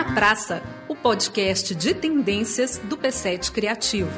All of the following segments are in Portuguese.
na Praça, o podcast de tendências do P7 Criativo.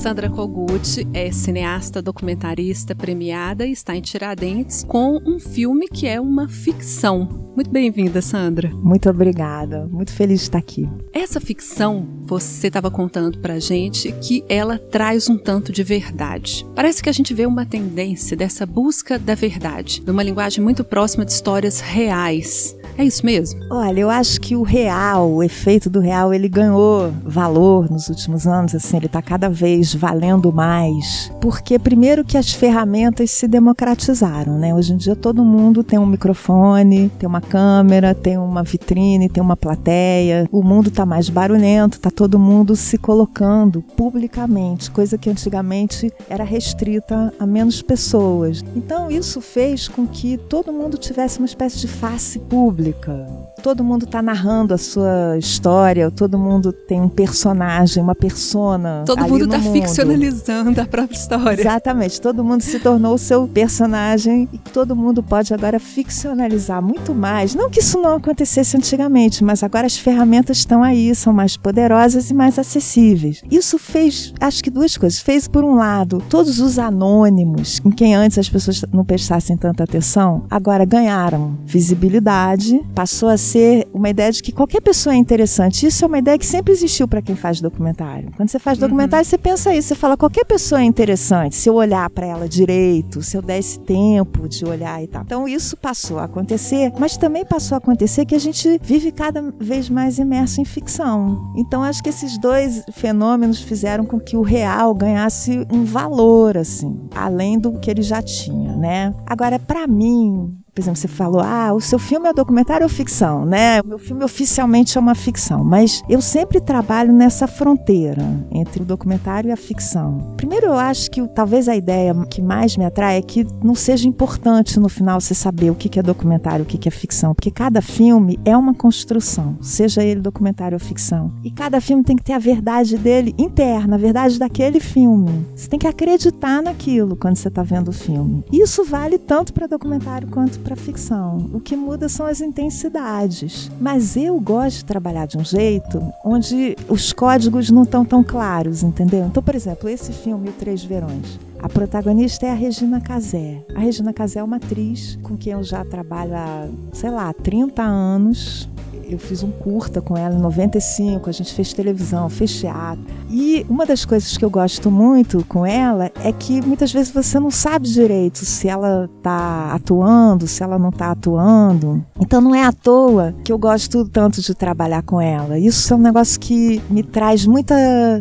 Sandra Kogut é cineasta, documentarista premiada e está em Tiradentes com um filme que é uma ficção. Muito bem-vinda, Sandra. Muito obrigada. Muito feliz de estar aqui. Essa ficção, você estava contando pra gente que ela traz um tanto de verdade. Parece que a gente vê uma tendência dessa busca da verdade, numa linguagem muito próxima de histórias reais. É isso mesmo? Olha, eu acho que o real, o efeito do real, ele ganhou valor nos últimos anos, assim, ele está cada vez valendo mais, porque primeiro que as ferramentas se democratizaram, né? Hoje em dia todo mundo tem um microfone, tem uma câmera, tem uma vitrine, tem uma plateia. O mundo está mais barulhento, está todo mundo se colocando publicamente, coisa que antigamente era restrita a menos pessoas. Então isso fez com que todo mundo tivesse uma espécie de face pública pública. Todo mundo está narrando a sua história, todo mundo tem um personagem, uma persona. Todo mundo está ficcionalizando a própria história. Exatamente, todo mundo se tornou o seu personagem e todo mundo pode agora ficcionalizar muito mais. Não que isso não acontecesse antigamente, mas agora as ferramentas estão aí, são mais poderosas e mais acessíveis. Isso fez, acho que duas coisas. Fez, por um lado, todos os anônimos, em quem antes as pessoas não prestassem tanta atenção, agora ganharam visibilidade passou a ser uma ideia de que qualquer pessoa é interessante. Isso é uma ideia que sempre existiu para quem faz documentário. Quando você faz uhum. documentário, uhum. você pensa isso, você fala qualquer pessoa é interessante, se eu olhar para ela direito, se eu der esse tempo de olhar e tal. Então isso passou a acontecer, mas também passou a acontecer que a gente vive cada vez mais imerso em ficção. Então acho que esses dois fenômenos fizeram com que o real ganhasse um valor assim, além do que ele já tinha, né? Agora para mim, por exemplo, você falou, ah, o seu filme é documentário ou ficção, né? O meu filme oficialmente é uma ficção, mas eu sempre trabalho nessa fronteira entre o documentário e a ficção. Primeiro, eu acho que talvez a ideia que mais me atrai é que não seja importante no final você saber o que é documentário, o que é ficção, porque cada filme é uma construção, seja ele documentário ou ficção. E cada filme tem que ter a verdade dele interna, a verdade daquele filme. Você tem que acreditar naquilo quando você está vendo o filme. Isso vale tanto para documentário quanto para ficção. O que muda são as intensidades. Mas eu gosto de trabalhar de um jeito onde os códigos não estão tão claros, entendeu? Então, por exemplo, esse filme O Três Verões. A protagonista é a Regina Casé. A Regina Casé é uma atriz com quem eu já trabalho há, sei lá, 30 anos eu fiz um curta com ela em 95, a gente fez televisão, fez teatro. E uma das coisas que eu gosto muito com ela é que muitas vezes você não sabe direito se ela está atuando, se ela não está atuando. Então não é à toa que eu gosto tanto de trabalhar com ela. Isso é um negócio que me traz muita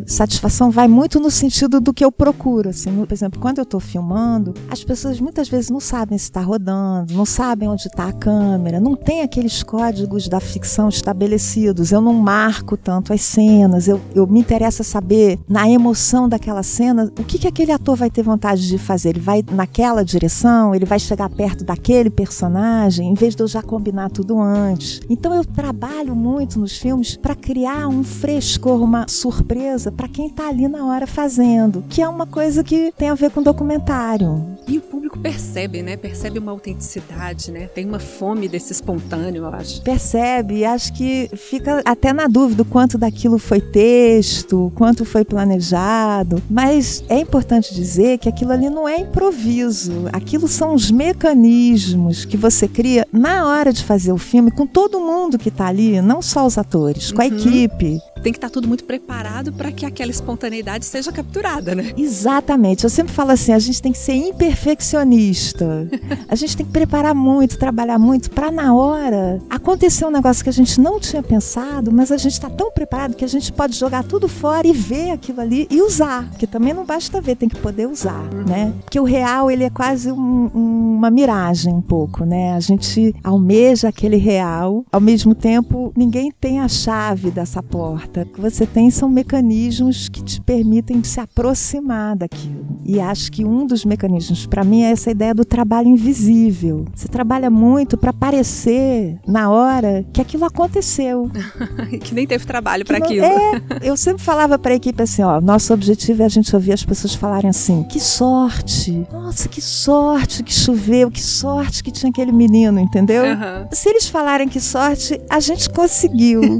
satisfação, vai muito no sentido do que eu procuro. Assim, por exemplo, quando eu estou filmando, as pessoas muitas vezes não sabem se está rodando, não sabem onde está a câmera, não tem aqueles códigos da ficção são estabelecidos. Eu não marco tanto as cenas. Eu, eu me interessa saber, na emoção daquela cena, o que, que aquele ator vai ter vontade de fazer. Ele vai naquela direção? Ele vai chegar perto daquele personagem? Em vez de eu já combinar tudo antes. Então eu trabalho muito nos filmes para criar um frescor, uma surpresa para quem está ali na hora fazendo, que é uma coisa que tem a ver com documentário. E o público percebe, né? Percebe uma autenticidade, né? Tem uma fome desse espontâneo, eu acho. Percebe acho que fica até na dúvida quanto daquilo foi texto, quanto foi planejado, mas é importante dizer que aquilo ali não é improviso, aquilo são os mecanismos que você cria na hora de fazer o filme com todo mundo que está ali, não só os atores, com a uhum. equipe tem que estar tá tudo muito preparado para que aquela espontaneidade seja capturada, né? Exatamente. Eu sempre falo assim, a gente tem que ser imperfeccionista. a gente tem que preparar muito, trabalhar muito para na hora acontecer um negócio que a gente não tinha pensado, mas a gente está tão preparado que a gente pode jogar tudo fora e ver aquilo ali e usar. Que também não basta ver, tem que poder usar, uhum. né? Porque o real ele é quase um, um, uma miragem um pouco, né? A gente almeja aquele real, ao mesmo tempo ninguém tem a chave dessa porta alerta que você tem são mecanismos que te permitem se aproximar daquilo. E acho que um dos mecanismos, para mim, é essa ideia do trabalho invisível. Você trabalha muito para parecer, na hora, que aquilo aconteceu. que nem teve trabalho para aquilo. É, eu sempre falava para a equipe assim: ó, nosso objetivo é a gente ouvir as pessoas falarem assim: que sorte, nossa, que sorte que choveu, que sorte que tinha aquele menino, entendeu? Uhum. Se eles falarem que sorte, a gente conseguiu.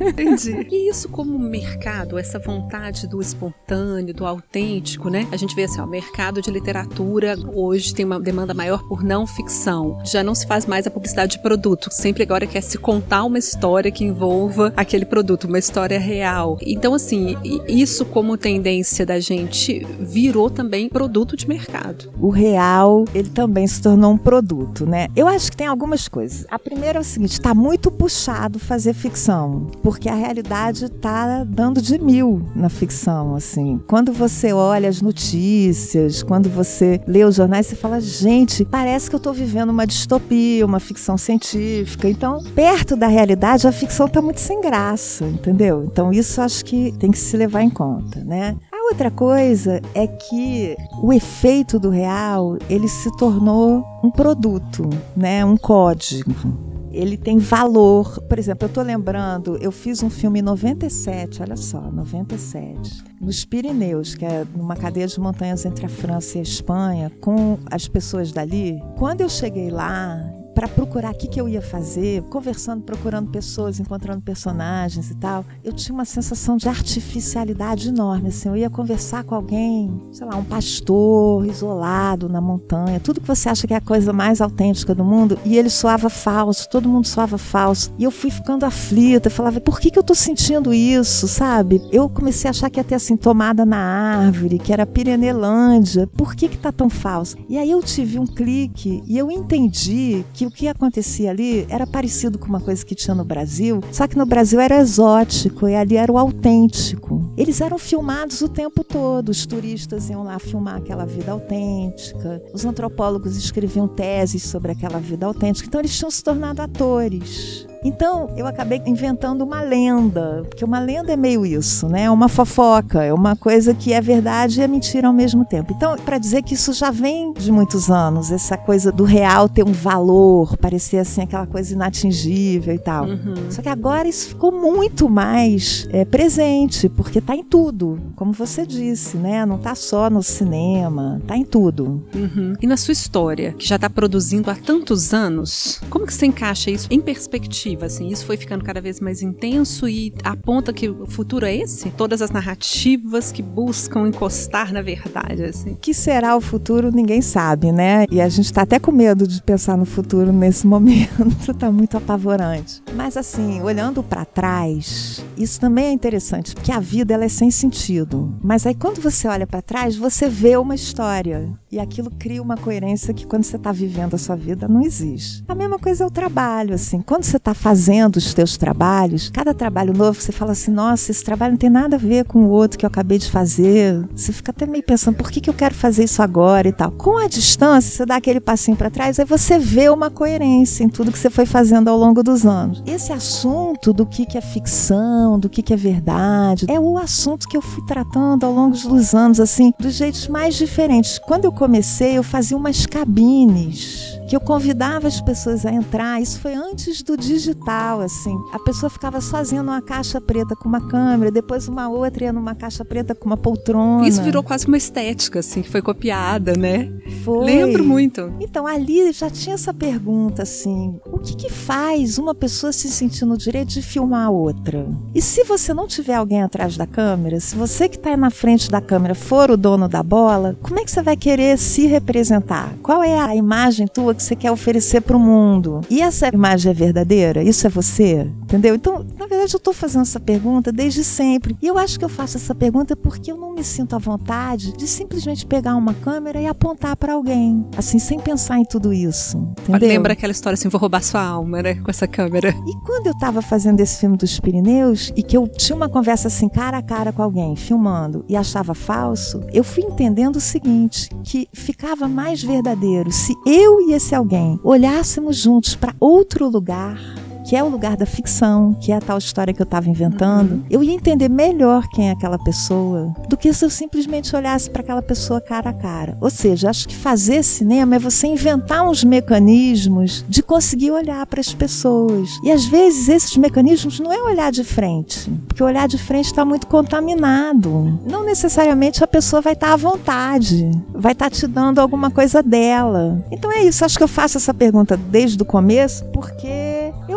Entendi. E isso como mercado, essa vontade do espontâneo, do autêntico, né? A gente vê assim, ó, mercado de literatura hoje tem uma demanda maior por não ficção. Já não se faz mais a publicidade de produto. Sempre agora quer se contar uma história que envolva aquele produto, uma história real. Então, assim, isso como tendência da gente virou também produto de mercado. O real, ele também se tornou um produto, né? Eu acho que tem algumas coisas. A primeira é o seguinte, está muito puxado fazer ficção, porque a realidade está dando de mil na ficção, assim. Quando você olha as notícias, quando você lê os jornais, você fala, gente, parece que eu estou vivendo uma distopia, uma ficção científica. Então, perto da realidade, a ficção está muito sem graça, entendeu? Então, isso acho que tem que se levar em conta, né? Outra coisa é que o efeito do real, ele se tornou um produto, né? Um código ele tem valor. Por exemplo, eu estou lembrando, eu fiz um filme em 97, olha só, 97, nos Pirineus, que é numa cadeia de montanhas entre a França e a Espanha, com as pessoas dali. Quando eu cheguei lá, para procurar o que, que eu ia fazer, conversando, procurando pessoas, encontrando personagens e tal, eu tinha uma sensação de artificialidade enorme. Assim, eu ia conversar com alguém, sei lá, um pastor isolado na montanha, tudo que você acha que é a coisa mais autêntica do mundo, e ele soava falso, todo mundo soava falso. E eu fui ficando aflita, falava, por que, que eu tô sentindo isso, sabe? Eu comecei a achar que ia ter assim, tomada na árvore, que era Pirenelândia, por que que tá tão falso? E aí eu tive um clique e eu entendi o que acontecia ali era parecido com uma coisa que tinha no Brasil, só que no Brasil era exótico e ali era o autêntico. Eles eram filmados o tempo todo, os turistas iam lá filmar aquela vida autêntica, os antropólogos escreviam teses sobre aquela vida autêntica, então eles tinham se tornado atores. Então, eu acabei inventando uma lenda, porque uma lenda é meio isso, né? É uma fofoca, é uma coisa que é verdade e é mentira ao mesmo tempo. Então, para dizer que isso já vem de muitos anos, essa coisa do real ter um valor, parecer assim aquela coisa inatingível e tal. Uhum. Só que agora isso ficou muito mais é, presente, porque está em tudo, como você disse, né? Não está só no cinema, está em tudo. Uhum. E na sua história, que já está produzindo há tantos anos, como que você encaixa isso em perspectiva? Narrativa, assim. Isso foi ficando cada vez mais intenso e aponta que o futuro é esse? Todas as narrativas que buscam encostar na verdade, assim. O que será o futuro, ninguém sabe, né? E a gente está até com medo de pensar no futuro nesse momento, tá muito apavorante. Mas assim, olhando para trás, isso também é interessante, porque a vida ela é sem sentido. Mas aí quando você olha para trás, você vê uma história e aquilo cria uma coerência que quando você está vivendo a sua vida não existe. A mesma coisa é o trabalho, assim. Quando você está fazendo os teus trabalhos, cada trabalho novo, você fala assim, nossa, esse trabalho não tem nada a ver com o outro que eu acabei de fazer. Você fica até meio pensando, por que, que eu quero fazer isso agora e tal. Com a distância, você dá aquele passinho para trás, aí você vê uma coerência em tudo que você foi fazendo ao longo dos anos. Esse assunto do que, que é ficção, do que, que é verdade, é o assunto que eu fui tratando ao longo dos anos, assim, dos jeitos mais diferentes. Quando eu comecei, eu fazia umas cabines que eu convidava as pessoas a entrar. Isso foi antes do digital, assim. A pessoa ficava sozinha numa caixa preta com uma câmera, depois uma outra ia numa caixa preta com uma poltrona. Isso virou quase uma estética, assim, que foi copiada, né? Foi. Lembro muito. Então, ali já tinha essa pergunta, assim, o que que faz uma pessoa se sentir no direito de filmar a outra? E se você não tiver alguém atrás da câmera, se você que está na frente da câmera for o dono da bola, como é que você vai querer se representar? Qual é a imagem tua que você quer oferecer para o mundo. E essa imagem é verdadeira? Isso é você? Entendeu? Então, na verdade, eu estou fazendo essa pergunta desde sempre. E eu acho que eu faço essa pergunta porque eu não me sinto à vontade de simplesmente pegar uma câmera e apontar para alguém, assim, sem pensar em tudo isso. Entendeu? Lembra aquela história assim, vou roubar sua alma, né? Com essa câmera. E quando eu estava fazendo esse filme dos Pirineus e que eu tinha uma conversa assim, cara a cara com alguém, filmando, e achava falso, eu fui entendendo o seguinte: que ficava mais verdadeiro se eu e esse alguém olhássemos juntos para outro lugar que é o lugar da ficção, que é a tal história que eu estava inventando, uhum. eu ia entender melhor quem é aquela pessoa do que se eu simplesmente olhasse para aquela pessoa cara a cara. Ou seja, acho que fazer cinema é você inventar uns mecanismos de conseguir olhar para as pessoas. E às vezes esses mecanismos não é olhar de frente, porque olhar de frente está muito contaminado. Não necessariamente a pessoa vai estar tá à vontade, vai estar tá te dando alguma coisa dela. Então é isso, acho que eu faço essa pergunta desde o começo, porque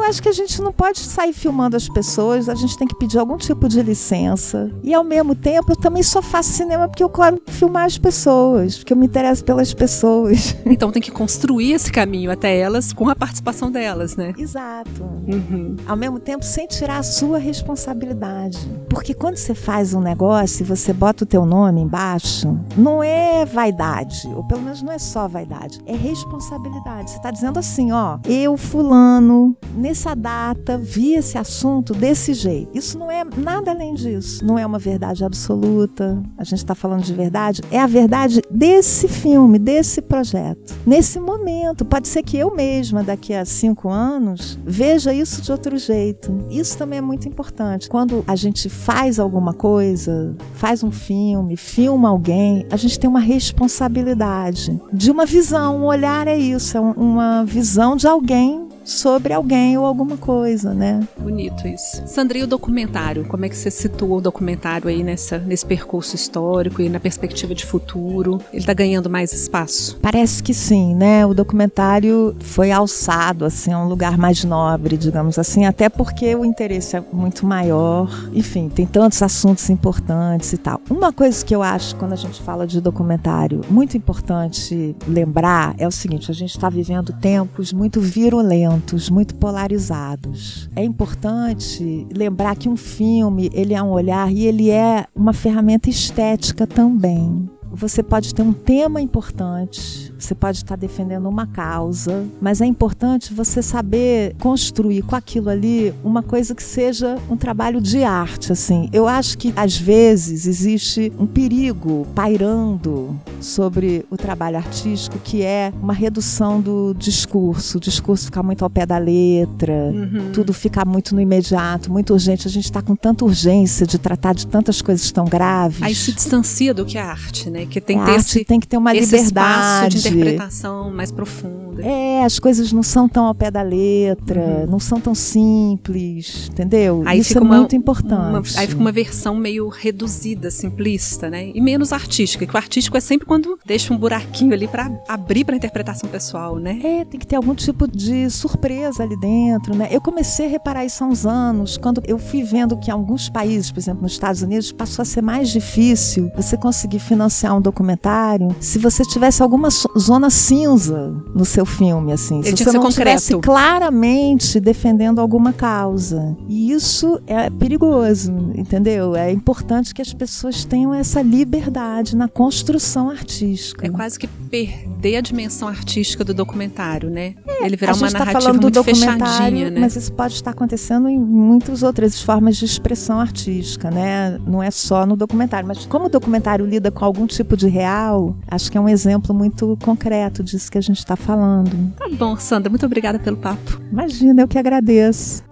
acho que a gente não pode sair filmando as pessoas, a gente tem que pedir algum tipo de licença. E ao mesmo tempo, eu também só faço cinema porque eu quero filmar as pessoas, porque eu me interesso pelas pessoas. Então tem que construir esse caminho até elas com a participação delas, né? Exato. Uhum. Ao mesmo tempo, sem tirar a sua responsabilidade. Porque quando você faz um negócio e você bota o teu nome embaixo, não é vaidade, ou pelo menos não é só vaidade, é responsabilidade. Você está dizendo assim, ó, eu fulano, nessa data, vi esse assunto desse jeito. Isso não é nada além disso. Não é uma verdade absoluta. A gente está falando de verdade. É a verdade desse filme, desse projeto. Nesse momento, pode ser que eu mesma, daqui a cinco anos, veja isso de outro jeito. Isso também é muito importante. Quando a gente faz alguma coisa, faz um filme, filma alguém, a gente tem uma responsabilidade de uma visão. Um olhar é isso, é uma visão de alguém sobre alguém ou alguma coisa, né? Bonito isso. Sandra, e o documentário? Como é que você situa o documentário aí nessa, nesse percurso histórico e na perspectiva de futuro? Ele está ganhando mais espaço? Parece que sim, né? O documentário foi alçado, assim, a um lugar mais nobre, digamos assim, até porque o interesse é muito maior. Enfim, tem tantos assuntos importantes e tal. Uma coisa que eu acho, quando a gente fala de documentário, muito importante lembrar é o seguinte: a gente está vivendo tempos muito virulentos muito polarizados. É importante lembrar que um filme, ele é um olhar e ele é uma ferramenta estética também. Você pode ter um tema importante, você pode estar defendendo uma causa, mas é importante você saber construir com aquilo ali uma coisa que seja um trabalho de arte, assim. Eu acho que às vezes existe um perigo pairando sobre o trabalho artístico, que é uma redução do discurso, o discurso ficar muito ao pé da letra, uhum. tudo ficar muito no imediato, muito urgente. A gente está com tanta urgência de tratar de tantas coisas tão graves. Aí se distancia do que é arte, né? Que tem, que ter, esse, tem que ter uma liberdade de interpretação mais profunda. É, as coisas não são tão ao pé da letra, uhum. não são tão simples, entendeu? Aí Isso é uma, muito importante. Uma, aí fica uma versão meio reduzida, simplista, né? E menos artística. Que o artístico é sempre quando deixa um buraquinho ali para abrir para interpretação pessoal, né? É, tem que ter algum tipo de surpresa ali dentro, né? Eu comecei a reparar isso há uns anos, quando eu fui vendo que em alguns países, por exemplo, nos Estados Unidos, passou a ser mais difícil você conseguir financiar um documentário se você tivesse alguma zona cinza no seu filme, assim. Ele se você não estivesse claramente defendendo alguma causa. E isso é perigoso, entendeu? É importante que as pessoas tenham essa liberdade na construção artística. É quase que perder a dimensão artística do documentário, né? É, Ele virar uma tá narrativa falando muito do documentário, fechadinha, né? Mas isso pode estar acontecendo em muitas outras formas de expressão artística, né? Não é só no documentário. Mas como o documentário lida com algum tipo de real, acho que é um exemplo muito concreto disso que a gente está falando. Tá bom, Sandra, muito obrigada pelo papo. Imagina, eu que agradeço.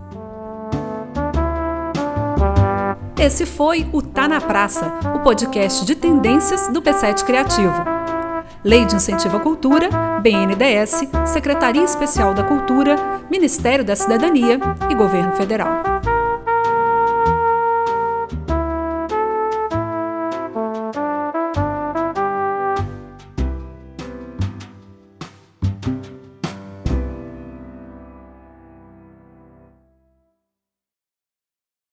Esse foi o Tá na Praça, o podcast de tendências do P7 Criativo. Lei de Incentivo à Cultura, BNDES, Secretaria Especial da Cultura, Ministério da Cidadania e Governo Federal.